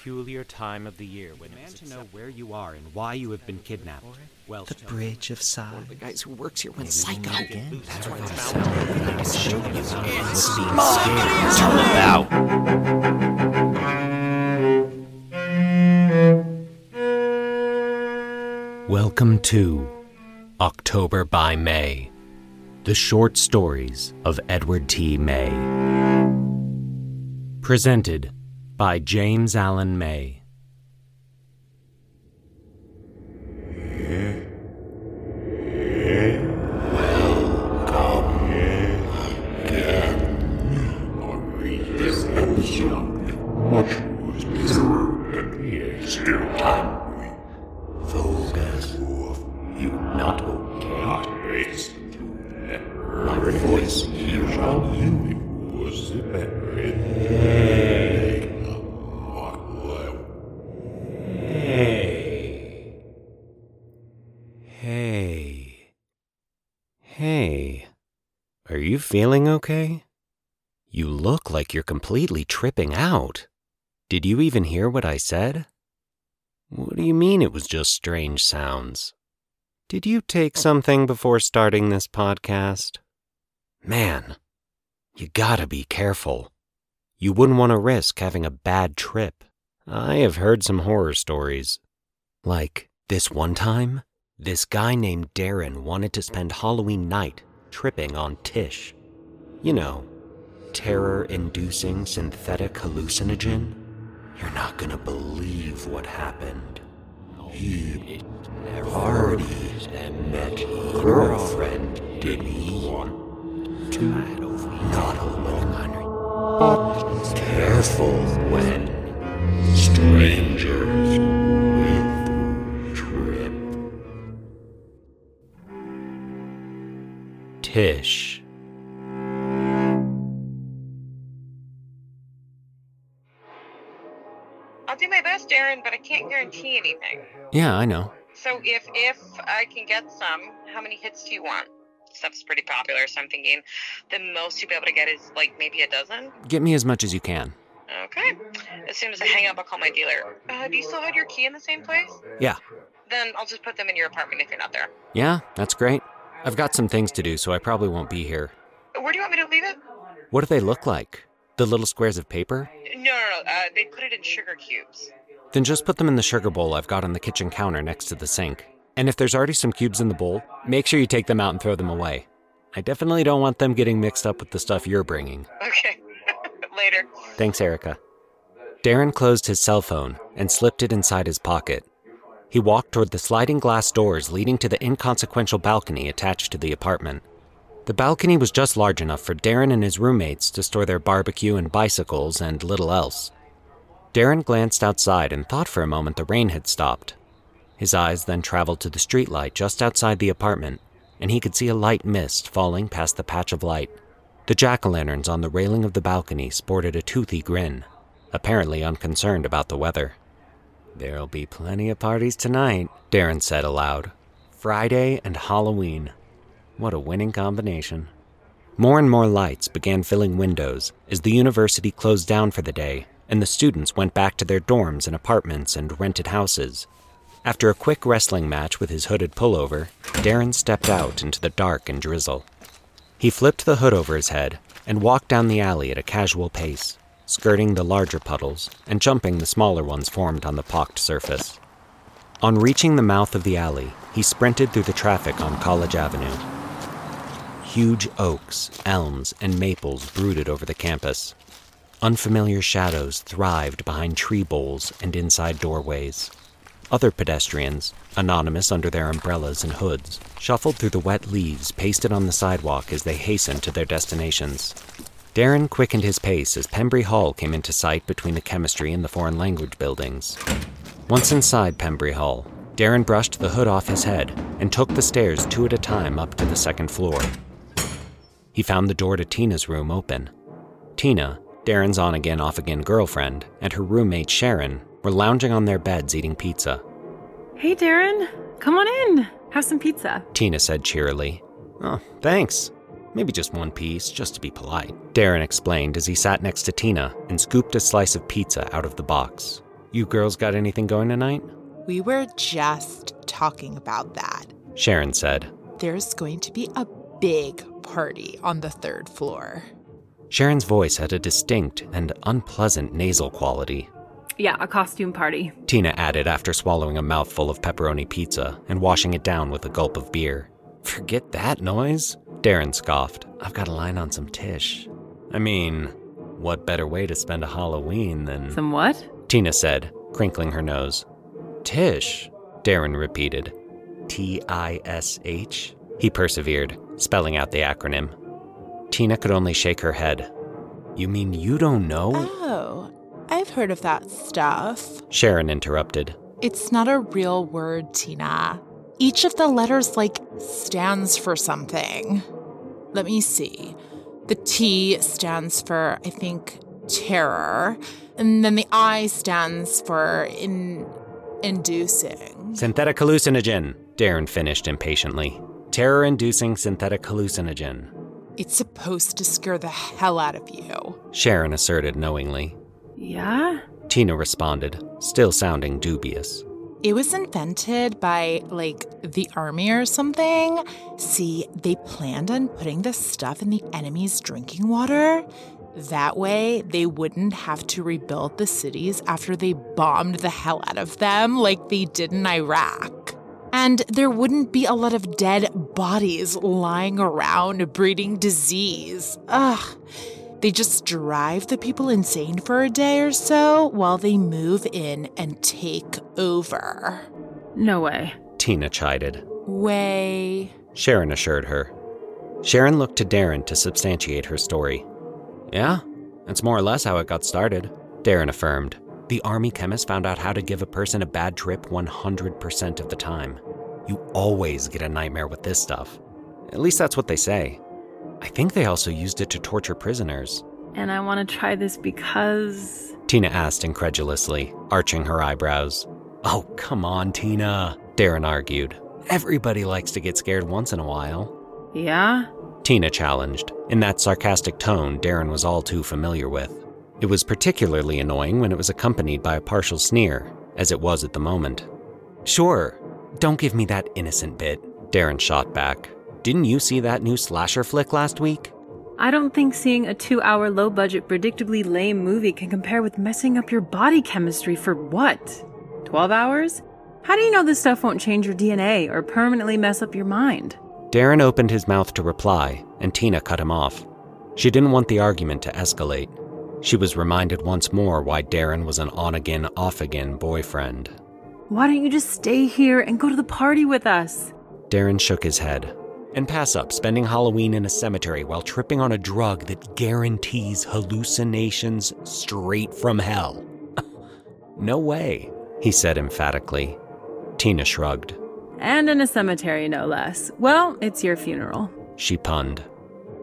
peculiar time of the year when demand to know where you are and why you have been kidnapped. Well, The Bridge of Sighs. The guys who works here went psycho. That's why what it's I'm found. saying. I can show you how it was being scared. It's all about. Welcome to October by May, the short stories of Edward T. May. Presented by James Allen May. Voice here on you was Hey. Hey. Are you feeling okay? You look like you're completely tripping out. Did you even hear what I said? What do you mean it was just strange sounds? Did you take something before starting this podcast? Man, you gotta be careful. You wouldn't want to risk having a bad trip. I have heard some horror stories. Like this one time, this guy named Darren wanted to spend Halloween night tripping on Tish. You know, terror inducing synthetic hallucinogen. You're not gonna believe what happened. He partied and met girlfriend, did he? To not alone, but careful when strangers Tish. I'll do my best, Darren, but I can't guarantee anything. Yeah, I know. So if if I can get some, how many hits do you want? Stuff's pretty popular, so I'm thinking the most you'll be able to get is like maybe a dozen. Get me as much as you can. Okay. As soon as I hang up, I'll call my dealer. Uh, do you still have your key in the same place? Yeah. Then I'll just put them in your apartment if you're not there. Yeah, that's great. I've got some things to do, so I probably won't be here. Where do you want me to leave it? What do they look like? The little squares of paper? No, no, no. Uh, they put it in sugar cubes. Then just put them in the sugar bowl I've got on the kitchen counter next to the sink. And if there's already some cubes in the bowl, make sure you take them out and throw them away. I definitely don't want them getting mixed up with the stuff you're bringing. Okay. Later. Thanks, Erica. Darren closed his cell phone and slipped it inside his pocket. He walked toward the sliding glass doors leading to the inconsequential balcony attached to the apartment. The balcony was just large enough for Darren and his roommates to store their barbecue and bicycles and little else. Darren glanced outside and thought for a moment the rain had stopped. His eyes then traveled to the streetlight just outside the apartment, and he could see a light mist falling past the patch of light. The jack o' lanterns on the railing of the balcony sported a toothy grin, apparently unconcerned about the weather. There'll be plenty of parties tonight, Darren said aloud. Friday and Halloween. What a winning combination. More and more lights began filling windows as the university closed down for the day and the students went back to their dorms and apartments and rented houses. After a quick wrestling match with his hooded pullover, Darren stepped out into the dark and drizzle. He flipped the hood over his head and walked down the alley at a casual pace, skirting the larger puddles and jumping the smaller ones formed on the pocked surface. On reaching the mouth of the alley, he sprinted through the traffic on College Avenue. Huge oaks, elms, and maples brooded over the campus. Unfamiliar shadows thrived behind tree boles and inside doorways. Other pedestrians, anonymous under their umbrellas and hoods, shuffled through the wet leaves pasted on the sidewalk as they hastened to their destinations. Darren quickened his pace as Pembry Hall came into sight between the chemistry and the foreign language buildings. Once inside Pembry Hall, Darren brushed the hood off his head and took the stairs two at a time up to the second floor. He found the door to Tina's room open. Tina, Darren's on again, off again girlfriend, and her roommate Sharon were lounging on their beds eating pizza. Hey, Darren. Come on in. Have some pizza. Tina said cheerily. Oh, thanks. Maybe just one piece, just to be polite. Darren explained as he sat next to Tina and scooped a slice of pizza out of the box. You girls got anything going tonight? We were just talking about that. Sharon said. There's going to be a big party on the third floor. Sharon's voice had a distinct and unpleasant nasal quality. Yeah, a costume party. Tina added after swallowing a mouthful of pepperoni pizza and washing it down with a gulp of beer. Forget that noise, Darren scoffed. I've got a line on some Tish. I mean, what better way to spend a Halloween than. Some what? Tina said, crinkling her nose. Tish, Darren repeated. T I S H? He persevered, spelling out the acronym. Tina could only shake her head. You mean you don't know? Oh, I've heard of that stuff. Sharon interrupted. It's not a real word, Tina. Each of the letters, like, stands for something. Let me see. The T stands for, I think, terror. And then the I stands for in inducing. Synthetic hallucinogen, Darren finished impatiently. Terror inducing synthetic hallucinogen. It's supposed to scare the hell out of you. Sharon asserted knowingly. Yeah? Tina responded, still sounding dubious. It was invented by, like, the army or something. See, they planned on putting this stuff in the enemy's drinking water. That way, they wouldn't have to rebuild the cities after they bombed the hell out of them like they did in Iraq. And there wouldn't be a lot of dead bodies lying around breeding disease. Ugh. They just drive the people insane for a day or so while they move in and take over. No way. Tina chided. Way. Sharon assured her. Sharon looked to Darren to substantiate her story. Yeah, that's more or less how it got started, Darren affirmed. The army chemist found out how to give a person a bad trip 100% of the time. You always get a nightmare with this stuff. At least that's what they say. I think they also used it to torture prisoners. And I want to try this because. Tina asked incredulously, arching her eyebrows. Oh, come on, Tina, Darren argued. Everybody likes to get scared once in a while. Yeah? Tina challenged, in that sarcastic tone Darren was all too familiar with. It was particularly annoying when it was accompanied by a partial sneer, as it was at the moment. Sure, don't give me that innocent bit, Darren shot back. Didn't you see that new slasher flick last week? I don't think seeing a two hour low budget, predictably lame movie can compare with messing up your body chemistry for what? 12 hours? How do you know this stuff won't change your DNA or permanently mess up your mind? Darren opened his mouth to reply, and Tina cut him off. She didn't want the argument to escalate. She was reminded once more why Darren was an on again, off again boyfriend. Why don't you just stay here and go to the party with us? Darren shook his head. And pass up spending Halloween in a cemetery while tripping on a drug that guarantees hallucinations straight from hell. no way, he said emphatically. Tina shrugged. And in a cemetery, no less. Well, it's your funeral. She punned.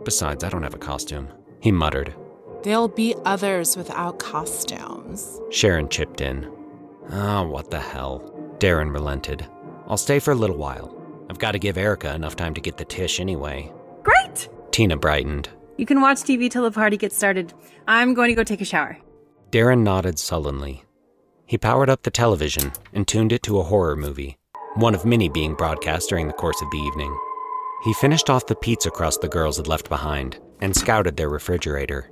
Besides, I don't have a costume, he muttered. There'll be others without costumes. Sharon chipped in. Ah, oh, what the hell? Darren relented. I'll stay for a little while. I've got to give Erica enough time to get the Tish anyway. Great! Tina brightened. You can watch TV till the party gets started. I'm going to go take a shower. Darren nodded sullenly. He powered up the television and tuned it to a horror movie, one of many being broadcast during the course of the evening. He finished off the pizza crust the girls had left behind and scouted their refrigerator.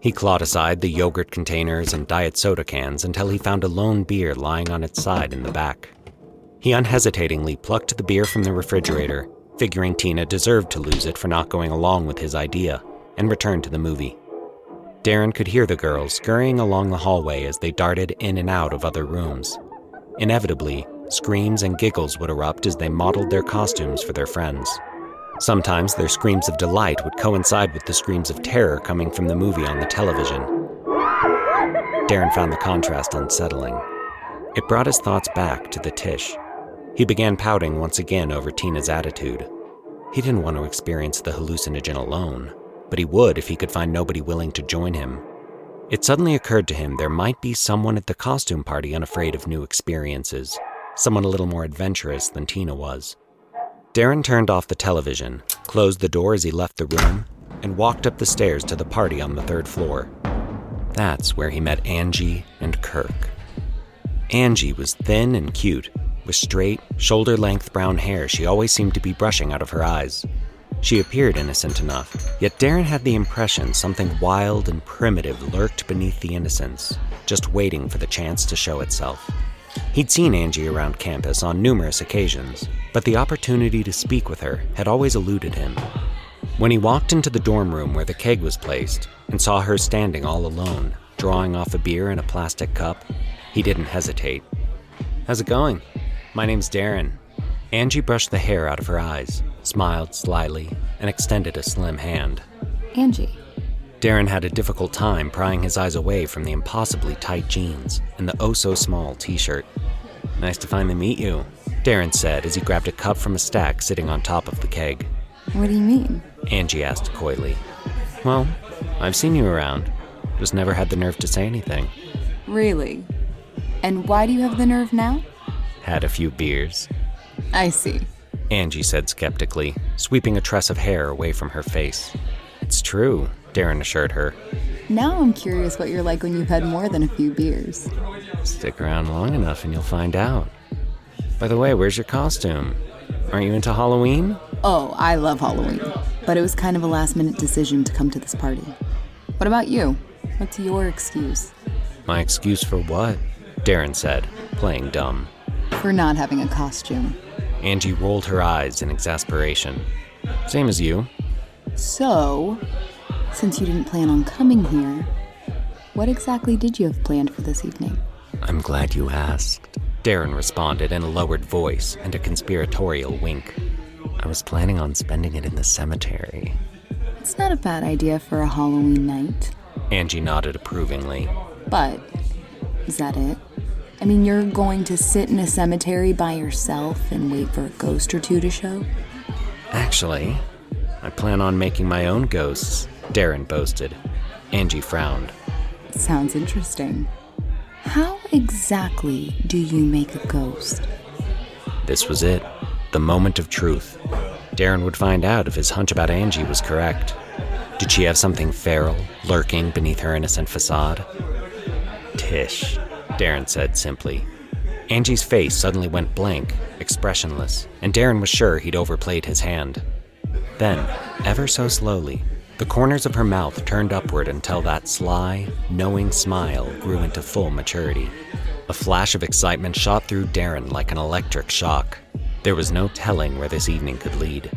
He clawed aside the yogurt containers and diet soda cans until he found a lone beer lying on its side in the back. He unhesitatingly plucked the beer from the refrigerator, figuring Tina deserved to lose it for not going along with his idea, and returned to the movie. Darren could hear the girls scurrying along the hallway as they darted in and out of other rooms. Inevitably, screams and giggles would erupt as they modeled their costumes for their friends. Sometimes their screams of delight would coincide with the screams of terror coming from the movie on the television. Darren found the contrast unsettling. It brought his thoughts back to the Tish. He began pouting once again over Tina's attitude. He didn't want to experience the hallucinogen alone, but he would if he could find nobody willing to join him. It suddenly occurred to him there might be someone at the costume party unafraid of new experiences, someone a little more adventurous than Tina was. Darren turned off the television, closed the door as he left the room, and walked up the stairs to the party on the third floor. That's where he met Angie and Kirk. Angie was thin and cute, with straight, shoulder length brown hair she always seemed to be brushing out of her eyes. She appeared innocent enough, yet Darren had the impression something wild and primitive lurked beneath the innocence, just waiting for the chance to show itself. He'd seen Angie around campus on numerous occasions, but the opportunity to speak with her had always eluded him. When he walked into the dorm room where the keg was placed and saw her standing all alone, drawing off a beer in a plastic cup, he didn't hesitate. How's it going? My name's Darren. Angie brushed the hair out of her eyes, smiled slyly, and extended a slim hand. Angie. Darren had a difficult time prying his eyes away from the impossibly tight jeans and the oh so small t shirt. Nice to finally meet you, Darren said as he grabbed a cup from a stack sitting on top of the keg. What do you mean? Angie asked coyly. Well, I've seen you around, just never had the nerve to say anything. Really? And why do you have the nerve now? Had a few beers. I see. Angie said skeptically, sweeping a tress of hair away from her face. It's true, Darren assured her. Now I'm curious what you're like when you've had more than a few beers. Stick around long enough and you'll find out. By the way, where's your costume? Aren't you into Halloween? Oh, I love Halloween. But it was kind of a last minute decision to come to this party. What about you? What's your excuse? My excuse for what? Darren said, playing dumb. For not having a costume. Angie rolled her eyes in exasperation. Same as you. So, since you didn't plan on coming here, what exactly did you have planned for this evening? I'm glad you asked. Darren responded in a lowered voice and a conspiratorial wink. I was planning on spending it in the cemetery. It's not a bad idea for a Halloween night. Angie nodded approvingly. But, is that it? I mean, you're going to sit in a cemetery by yourself and wait for a ghost or two to show? Actually, I plan on making my own ghosts, Darren boasted. Angie frowned. Sounds interesting. How exactly do you make a ghost? This was it. The moment of truth. Darren would find out if his hunch about Angie was correct. Did she have something feral lurking beneath her innocent facade? Tish, Darren said simply. Angie's face suddenly went blank, expressionless, and Darren was sure he'd overplayed his hand. Then, ever so slowly, the corners of her mouth turned upward until that sly, knowing smile grew into full maturity. A flash of excitement shot through Darren like an electric shock. There was no telling where this evening could lead.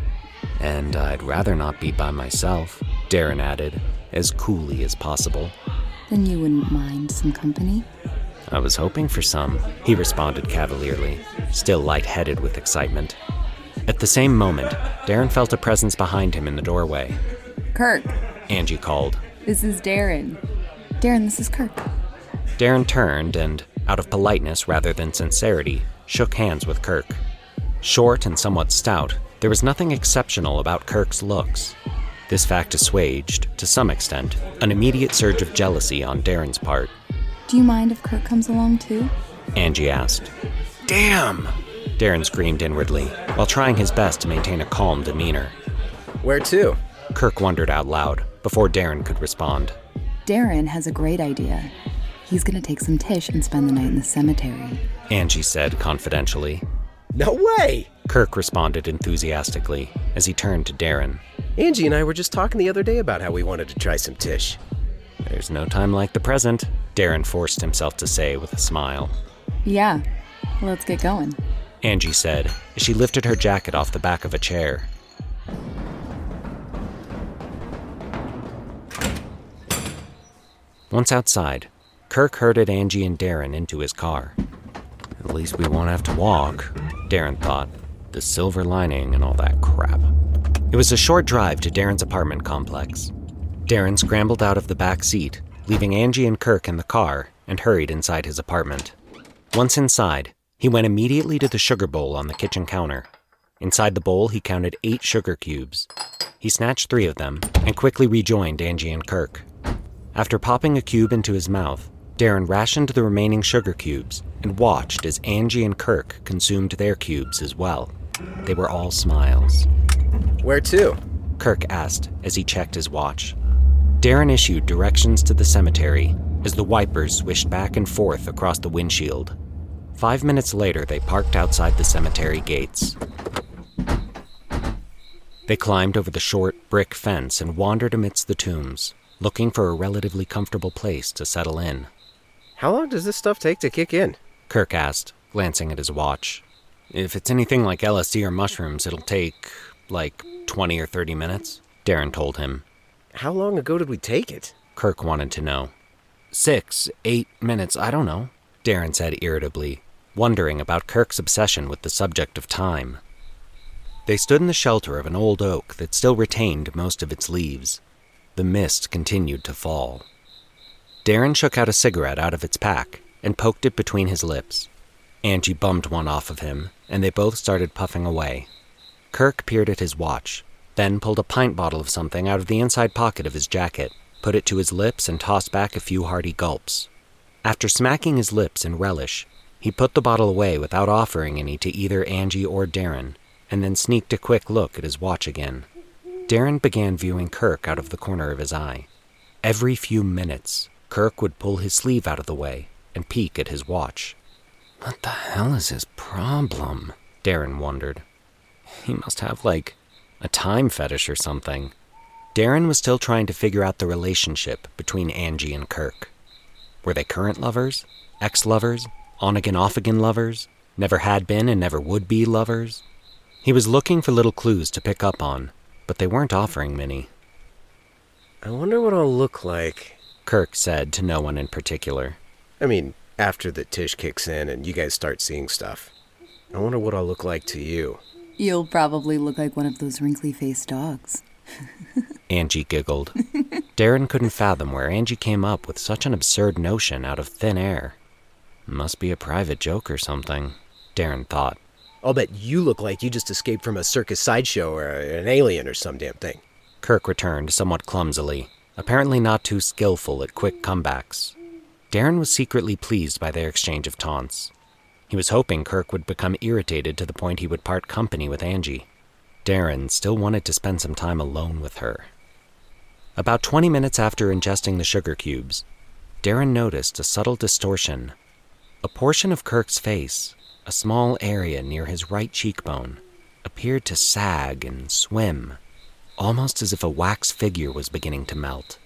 And I'd rather not be by myself, Darren added, as coolly as possible. Then you wouldn't mind some company? I was hoping for some, he responded cavalierly, still light-headed with excitement. At the same moment, Darren felt a presence behind him in the doorway. Kirk, Angie called. this is Darren. Darren, this is Kirk. Darren turned and, out of politeness rather than sincerity, shook hands with Kirk. Short and somewhat stout, there was nothing exceptional about Kirk's looks. This fact assuaged, to some extent, an immediate surge of jealousy on Darren's part. Do you mind if Kirk comes along too? Angie asked. Damn! Darren screamed inwardly, while trying his best to maintain a calm demeanor. Where to? Kirk wondered out loud, before Darren could respond. Darren has a great idea. He's gonna take some Tish and spend the night in the cemetery. Angie said confidentially. No way! Kirk responded enthusiastically as he turned to Darren. Angie and I were just talking the other day about how we wanted to try some Tish. There's no time like the present, Darren forced himself to say with a smile. Yeah, let's get going. Angie said as she lifted her jacket off the back of a chair. Once outside, Kirk herded Angie and Darren into his car. At least we won't have to walk, Darren thought. The silver lining and all that crap. It was a short drive to Darren's apartment complex. Darren scrambled out of the back seat, leaving Angie and Kirk in the car, and hurried inside his apartment. Once inside, he went immediately to the sugar bowl on the kitchen counter. Inside the bowl, he counted eight sugar cubes. He snatched three of them and quickly rejoined Angie and Kirk. After popping a cube into his mouth, Darren rationed the remaining sugar cubes and watched as Angie and Kirk consumed their cubes as well. They were all smiles. Where to? Kirk asked as he checked his watch. Darren issued directions to the cemetery as the wipers swished back and forth across the windshield. Five minutes later, they parked outside the cemetery gates. They climbed over the short brick fence and wandered amidst the tombs, looking for a relatively comfortable place to settle in. How long does this stuff take to kick in? Kirk asked, glancing at his watch. If it's anything like LSD or mushrooms, it'll take, like, 20 or 30 minutes, Darren told him. How long ago did we take it? Kirk wanted to know. Six, eight minutes, I don't know, Darren said irritably, wondering about Kirk's obsession with the subject of time. They stood in the shelter of an old oak that still retained most of its leaves. The mist continued to fall. Darren shook out a cigarette out of its pack and poked it between his lips. Angie bummed one off of him, and they both started puffing away. Kirk peered at his watch, then pulled a pint bottle of something out of the inside pocket of his jacket, put it to his lips, and tossed back a few hearty gulps. After smacking his lips in relish, he put the bottle away without offering any to either Angie or Darren, and then sneaked a quick look at his watch again. Darren began viewing Kirk out of the corner of his eye. Every few minutes, Kirk would pull his sleeve out of the way and peek at his watch. What the hell is his problem? Darren wondered. He must have, like, a time fetish or something. Darren was still trying to figure out the relationship between Angie and Kirk. Were they current lovers? Ex lovers? On again, off again lovers? Never had been and never would be lovers? He was looking for little clues to pick up on, but they weren't offering many. I wonder what I'll look like, Kirk said to no one in particular. I mean, after the Tish kicks in and you guys start seeing stuff. I wonder what I'll look like to you. You'll probably look like one of those wrinkly faced dogs. Angie giggled. Darren couldn't fathom where Angie came up with such an absurd notion out of thin air. Must be a private joke or something, Darren thought. I'll bet you look like you just escaped from a circus sideshow or an alien or some damn thing. Kirk returned somewhat clumsily, apparently not too skillful at quick comebacks. Darren was secretly pleased by their exchange of taunts. He was hoping Kirk would become irritated to the point he would part company with Angie. Darren still wanted to spend some time alone with her. About 20 minutes after ingesting the sugar cubes, Darren noticed a subtle distortion. A portion of Kirk's face, a small area near his right cheekbone, appeared to sag and swim, almost as if a wax figure was beginning to melt.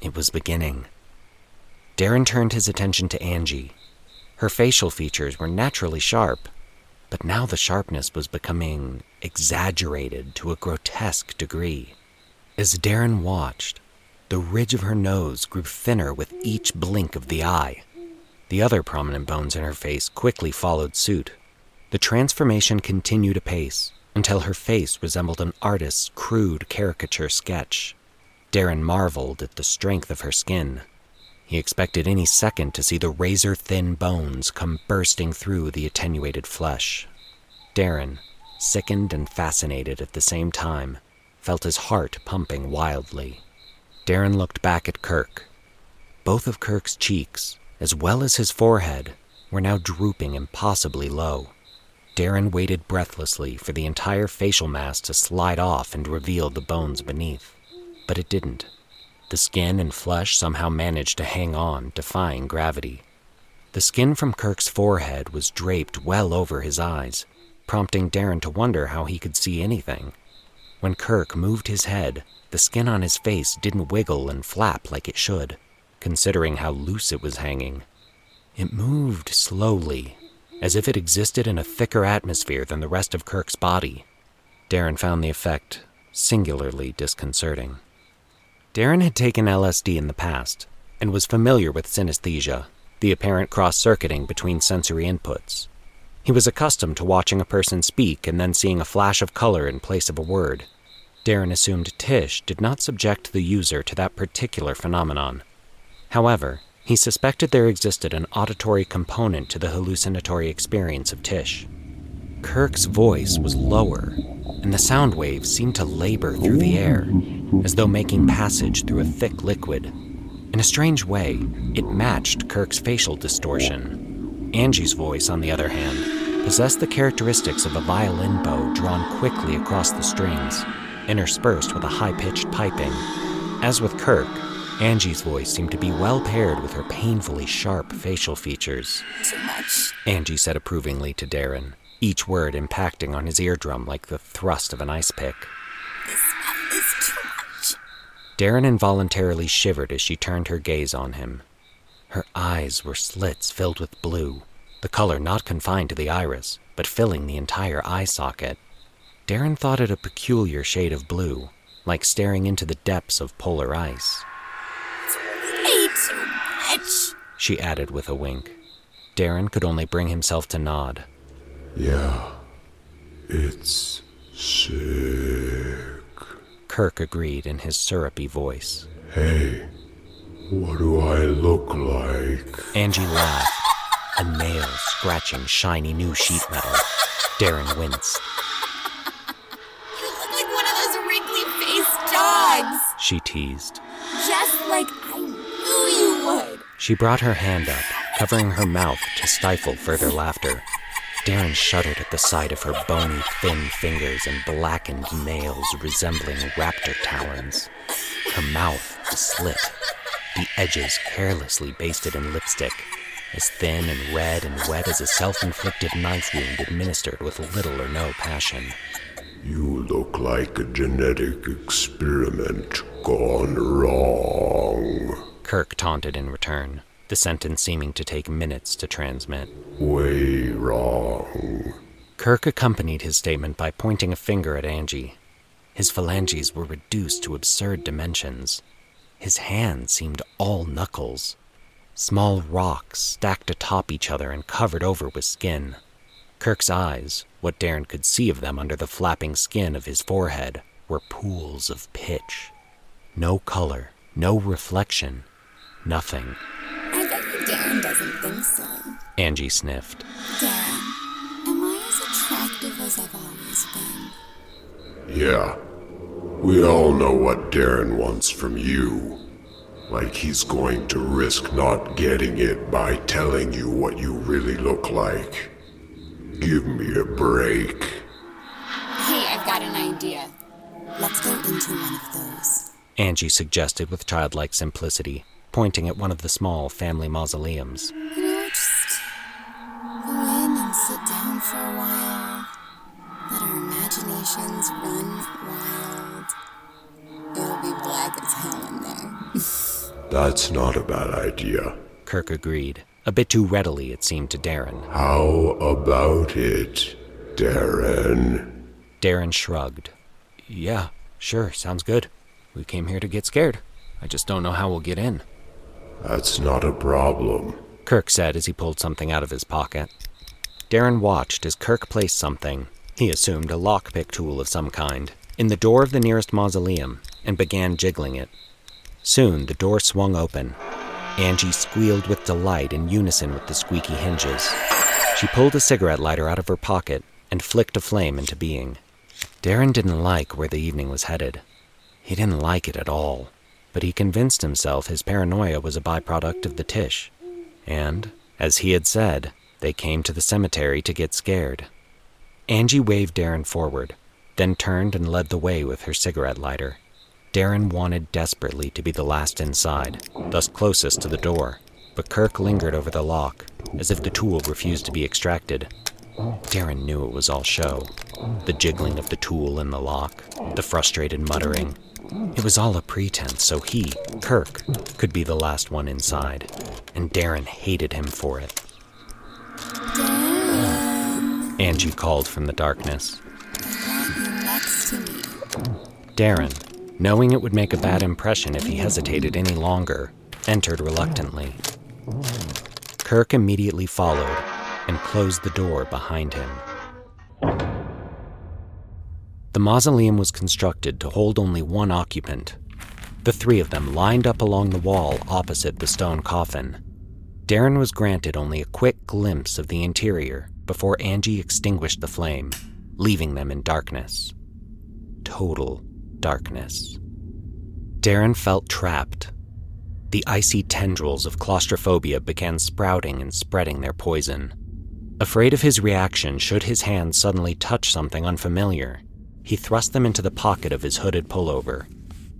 It was beginning. Darren turned his attention to Angie. Her facial features were naturally sharp, but now the sharpness was becoming exaggerated to a grotesque degree. As Darren watched, the ridge of her nose grew thinner with each blink of the eye. The other prominent bones in her face quickly followed suit. The transformation continued apace until her face resembled an artist's crude caricature sketch. Darren marveled at the strength of her skin. He expected any second to see the razor thin bones come bursting through the attenuated flesh. Darren, sickened and fascinated at the same time, felt his heart pumping wildly. Darren looked back at Kirk. Both of Kirk's cheeks, as well as his forehead, were now drooping impossibly low. Darren waited breathlessly for the entire facial mass to slide off and reveal the bones beneath. But it didn't. The skin and flesh somehow managed to hang on, defying gravity. The skin from Kirk's forehead was draped well over his eyes, prompting Darren to wonder how he could see anything. When Kirk moved his head, the skin on his face didn't wiggle and flap like it should, considering how loose it was hanging. It moved slowly, as if it existed in a thicker atmosphere than the rest of Kirk's body. Darren found the effect singularly disconcerting. Darren had taken LSD in the past and was familiar with synesthesia, the apparent cross circuiting between sensory inputs. He was accustomed to watching a person speak and then seeing a flash of color in place of a word. Darren assumed Tish did not subject the user to that particular phenomenon. However, he suspected there existed an auditory component to the hallucinatory experience of Tish. Kirk's voice was lower, and the sound waves seemed to labor through the air, as though making passage through a thick liquid. In a strange way, it matched Kirk's facial distortion. Angie's voice, on the other hand, possessed the characteristics of a violin bow drawn quickly across the strings, interspersed with a high pitched piping. As with Kirk, Angie's voice seemed to be well paired with her painfully sharp facial features. Too much. Angie said approvingly to Darren, each word impacting on his eardrum like the thrust of an ice pick. This stuff is too. Darren involuntarily shivered as she turned her gaze on him. Her eyes were slits filled with blue, the color not confined to the iris, but filling the entire eye socket. Darren thought it a peculiar shade of blue, like staring into the depths of polar ice. Way too much. She added with a wink. Darren could only bring himself to nod. Yeah. It's sick. Kirk agreed in his syrupy voice. Hey, what do I look like? Angie laughed, a nail scratching shiny new sheet metal. Darren winced. You look like one of those wrinkly faced dogs. She teased. Just like I knew you would. She brought her hand up, covering her mouth to stifle further laughter. Darren shuddered at the sight of her bony, thin fingers and blackened nails resembling raptor talons. Her mouth slit, the edges carelessly basted in lipstick, as thin and red and wet as a self inflicted knife wound administered with little or no passion. You look like a genetic experiment gone wrong. Kirk taunted in return, the sentence seeming to take minutes to transmit. Way wrong. Kirk accompanied his statement by pointing a finger at Angie. His phalanges were reduced to absurd dimensions. His hands seemed all knuckles. Small rocks stacked atop each other and covered over with skin. Kirk's eyes, what Darren could see of them under the flapping skin of his forehead, were pools of pitch. No color, no reflection, nothing. I bet you Darren doesn't think so. Angie sniffed. Darren, am I as attractive as I've always been? Yeah. We all know what Darren wants from you. Like he's going to risk not getting it by telling you what you really look like. Give me a break. Hey, I've got an idea. Let's go into one of those. Angie suggested with childlike simplicity, pointing at one of the small family mausoleums. You know, just go in and sit down for a while. Let our imaginations run wild. It'll be black as hell in there. That's not a bad idea. Kirk agreed, a bit too readily, it seemed to Darren. How about it, Darren? Darren shrugged. Yeah, sure, sounds good. We came here to get scared. I just don't know how we'll get in. That's not a problem. Kirk said as he pulled something out of his pocket. Darren watched as Kirk placed something, he assumed a lockpick tool of some kind, in the door of the nearest mausoleum and began jiggling it. Soon the door swung open. Angie squealed with delight in unison with the squeaky hinges. She pulled a cigarette lighter out of her pocket and flicked a flame into being. Darren didn't like where the evening was headed. He didn't like it at all, but he convinced himself his paranoia was a byproduct of the Tish. And, as he had said, they came to the cemetery to get scared. Angie waved Darren forward, then turned and led the way with her cigarette lighter. Darren wanted desperately to be the last inside, thus closest to the door, but Kirk lingered over the lock, as if the tool refused to be extracted. Darren knew it was all show. The jiggling of the tool in the lock, the frustrated muttering. It was all a pretense so he, Kirk, could be the last one inside, and Darren hated him for it. Darren, Angie called from the darkness. Darren, knowing it would make a bad impression if he hesitated any longer, entered reluctantly. Kirk immediately followed and closed the door behind him. The mausoleum was constructed to hold only one occupant. The three of them lined up along the wall opposite the stone coffin. Darren was granted only a quick glimpse of the interior before Angie extinguished the flame, leaving them in darkness. Total darkness. Darren felt trapped. The icy tendrils of claustrophobia began sprouting and spreading their poison. Afraid of his reaction should his hands suddenly touch something unfamiliar, he thrust them into the pocket of his hooded pullover.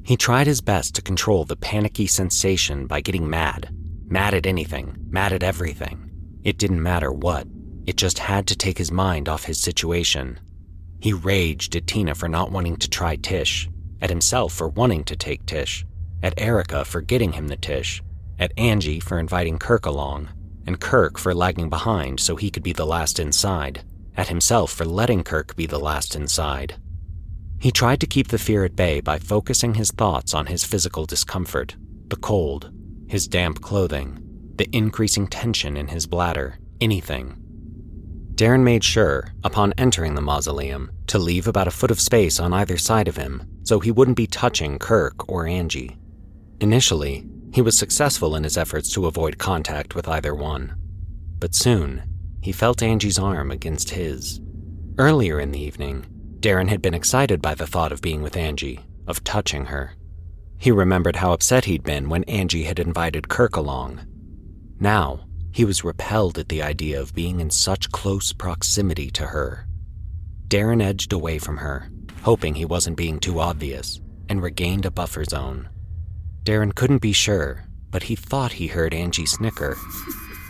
He tried his best to control the panicky sensation by getting mad. Mad at anything, mad at everything. It didn't matter what, it just had to take his mind off his situation. He raged at Tina for not wanting to try Tish, at himself for wanting to take Tish, at Erica for getting him the Tish, at Angie for inviting Kirk along, and Kirk for lagging behind so he could be the last inside, at himself for letting Kirk be the last inside. He tried to keep the fear at bay by focusing his thoughts on his physical discomfort, the cold, his damp clothing, the increasing tension in his bladder, anything. Darren made sure, upon entering the mausoleum, to leave about a foot of space on either side of him so he wouldn't be touching Kirk or Angie. Initially, he was successful in his efforts to avoid contact with either one. But soon, he felt Angie's arm against his. Earlier in the evening, Darren had been excited by the thought of being with Angie, of touching her. He remembered how upset he'd been when Angie had invited Kirk along. Now, he was repelled at the idea of being in such close proximity to her. Darren edged away from her, hoping he wasn't being too obvious, and regained a buffer zone. Darren couldn't be sure, but he thought he heard Angie snicker.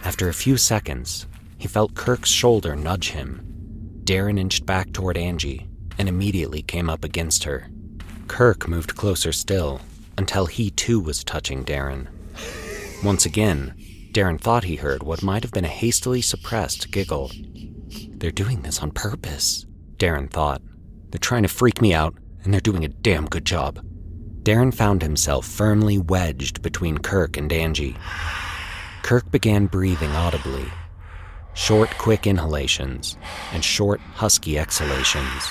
After a few seconds, he felt Kirk's shoulder nudge him. Darren inched back toward Angie and immediately came up against her. Kirk moved closer still until he too was touching Darren. Once again, Darren thought he heard what might have been a hastily suppressed giggle. They're doing this on purpose, Darren thought. They're trying to freak me out, and they're doing a damn good job. Darren found himself firmly wedged between Kirk and Angie. Kirk began breathing audibly. Short, quick inhalations and short, husky exhalations,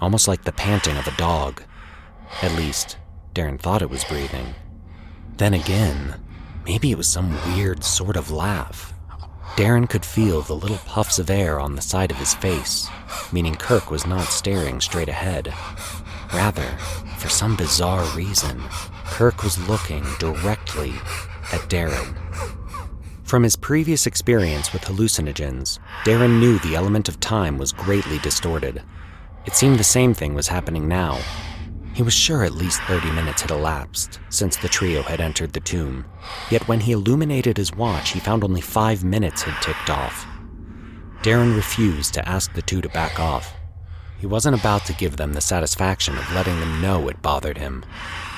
almost like the panting of a dog. At least, Darren thought it was breathing. Then again, maybe it was some weird sort of laugh. Darren could feel the little puffs of air on the side of his face, meaning Kirk was not staring straight ahead. Rather, for some bizarre reason, Kirk was looking directly at Darren. From his previous experience with hallucinogens, Darren knew the element of time was greatly distorted. It seemed the same thing was happening now. He was sure at least 30 minutes had elapsed since the trio had entered the tomb, yet when he illuminated his watch, he found only five minutes had ticked off. Darren refused to ask the two to back off. He wasn't about to give them the satisfaction of letting them know it bothered him,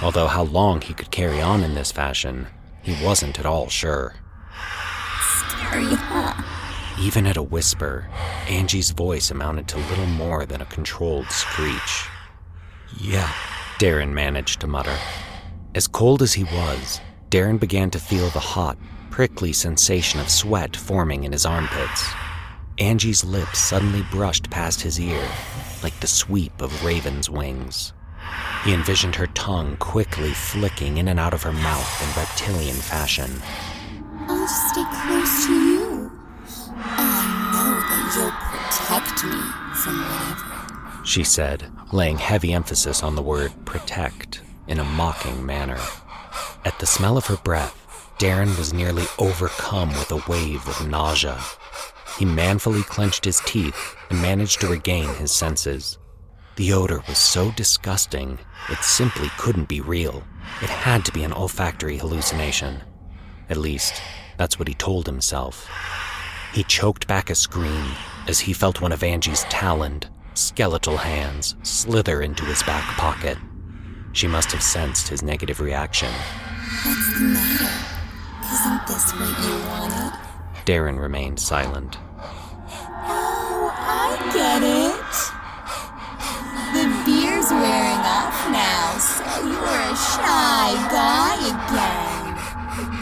although how long he could carry on in this fashion, he wasn't at all sure. Scary, huh? Even at a whisper, Angie's voice amounted to little more than a controlled screech. Yeah, Darren managed to mutter. As cold as he was, Darren began to feel the hot, prickly sensation of sweat forming in his armpits. Angie's lips suddenly brushed past his ear, like the sweep of raven's wings. He envisioned her tongue quickly flicking in and out of her mouth in reptilian fashion. I'll just stay close to you. I know that you'll protect me from whatever. She said, laying heavy emphasis on the word protect in a mocking manner. At the smell of her breath, Darren was nearly overcome with a wave of nausea. He manfully clenched his teeth and managed to regain his senses. The odor was so disgusting, it simply couldn't be real. It had to be an olfactory hallucination. At least, that's what he told himself. He choked back a scream as he felt one of Angie's taloned, skeletal hands slither into his back pocket. She must have sensed his negative reaction. What's the matter? Isn't this what you wanted? Darren remained silent. Get it. The beer's wearing off now, so you're a shy guy again.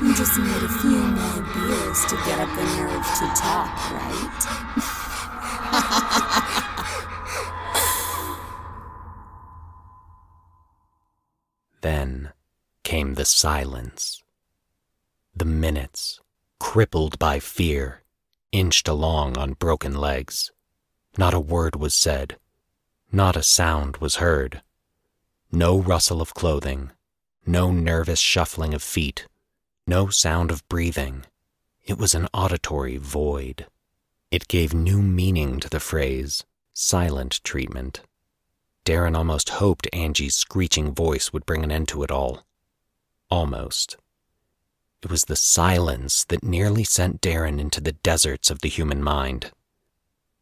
You just need a few more beers to get up the nerve to talk, right? Then came the silence. The minutes, crippled by fear, inched along on broken legs. Not a word was said. Not a sound was heard. No rustle of clothing. No nervous shuffling of feet. No sound of breathing. It was an auditory void. It gave new meaning to the phrase silent treatment. Darren almost hoped Angie's screeching voice would bring an end to it all. Almost. It was the silence that nearly sent Darren into the deserts of the human mind.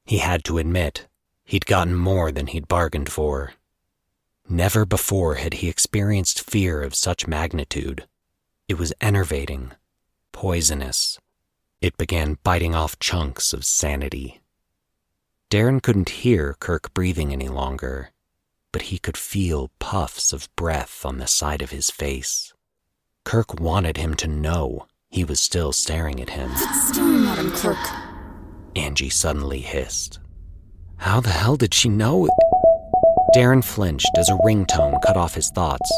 He had to admit, he'd gotten more than he'd bargained for. Never before had he experienced fear of such magnitude. It was enervating, poisonous. It began biting off chunks of sanity. Darren couldn't hear Kirk breathing any longer, but he could feel puffs of breath on the side of his face. Kirk wanted him to know he was still staring at him. At him, Kirk. Angie suddenly hissed. How the hell did she know? Darren flinched as a ringtone cut off his thoughts.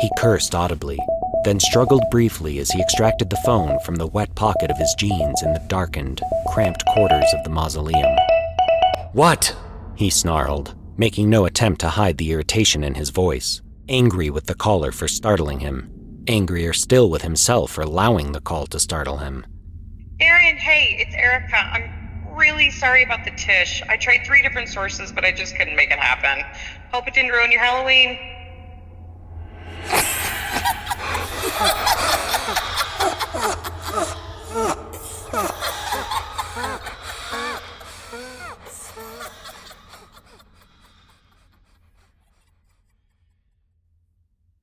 He cursed audibly, then struggled briefly as he extracted the phone from the wet pocket of his jeans in the darkened, cramped quarters of the mausoleum. What? He snarled, making no attempt to hide the irritation in his voice, angry with the caller for startling him, angrier still with himself for allowing the call to startle him. Aaron, hey, it's Erica. I'm really sorry about the Tish. I tried three different sources, but I just couldn't make it happen. Hope it didn't ruin your Halloween.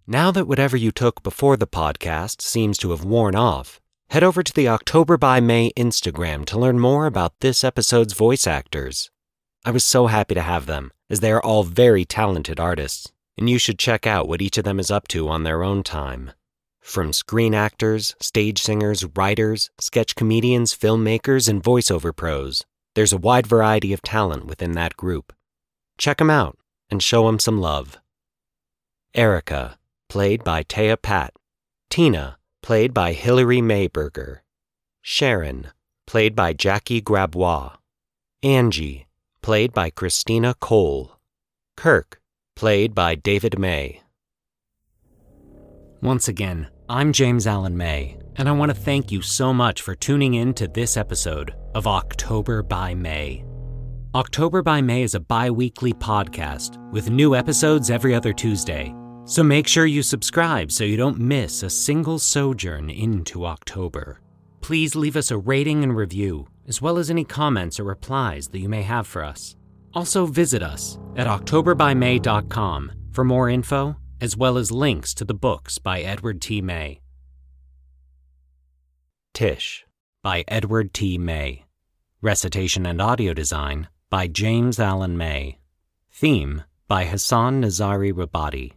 Now that whatever you took before the podcast seems to have worn off, head over to the October by May Instagram to learn more about this episode's voice actors. I was so happy to have them, as they are all very talented artists, and you should check out what each of them is up to on their own time. From screen actors, stage singers, writers, sketch comedians, filmmakers, and voiceover pros, there's a wide variety of talent within that group. Check them out and show them some love. Erica, played by Taya Pat. Tina, played by Hilary Mayberger. Sharon, played by Jackie Grabois. Angie, played by Christina Cole. Kirk, played by David May. Once again, I'm James Allen May, and I want to thank you so much for tuning in to this episode of October by May. October by May is a bi weekly podcast with new episodes every other Tuesday. So make sure you subscribe so you don't miss a single sojourn into October. Please leave us a rating and review, as well as any comments or replies that you may have for us. Also, visit us at octoberbymay.com for more info, as well as links to the books by Edward T. May. Tish by Edward T. May. Recitation and audio design by James Allen May. Theme by Hassan Nazari Rabati.